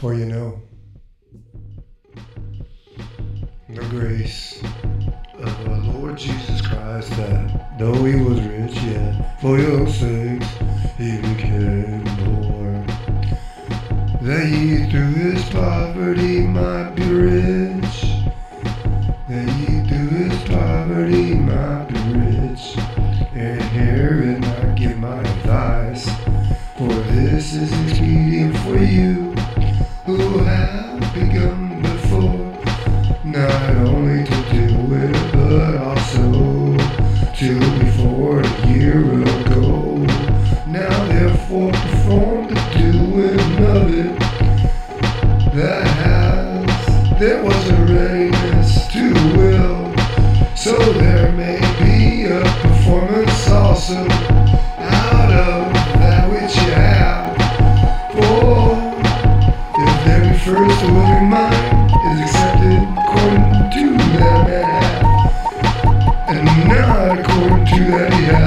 For you know the grace of our Lord Jesus Christ that though he was rich, yet for your sakes he became poor. That ye through his poverty might be rich. That ye through his poverty might be rich. And herein I give my advice. For this is expedient for you to before a year ago. Now therefore perform the doing of it that has there was a readiness to will, so there may be a performance also out of that which you have. For if there be first a willing mind, yeah, yeah.